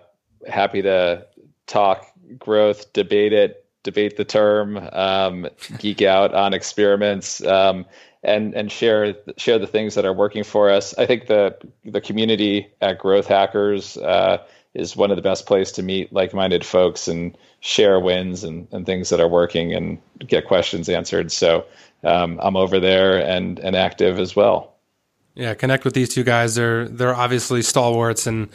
happy to talk growth, debate it, debate the term, um, geek out on experiments. Um, and and share share the things that are working for us. I think the the community at Growth Hackers uh, is one of the best places to meet like minded folks and share wins and, and things that are working and get questions answered. So um, I'm over there and and active as well. Yeah, connect with these two guys. They're they're obviously stalwarts and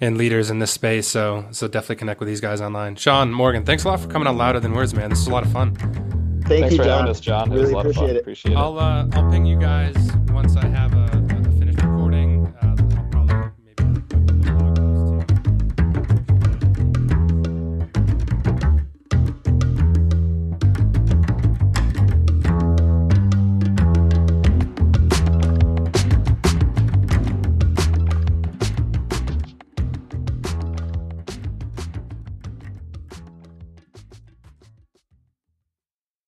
and leaders in this space. So so definitely connect with these guys online. Sean Morgan, thanks a lot for coming on Louder Than Words, man. This is a lot of fun. Thank Thanks you, for John. having us, John. Really it was a lot of fun. It. Appreciate it. I'll uh, I'll ping you guys once I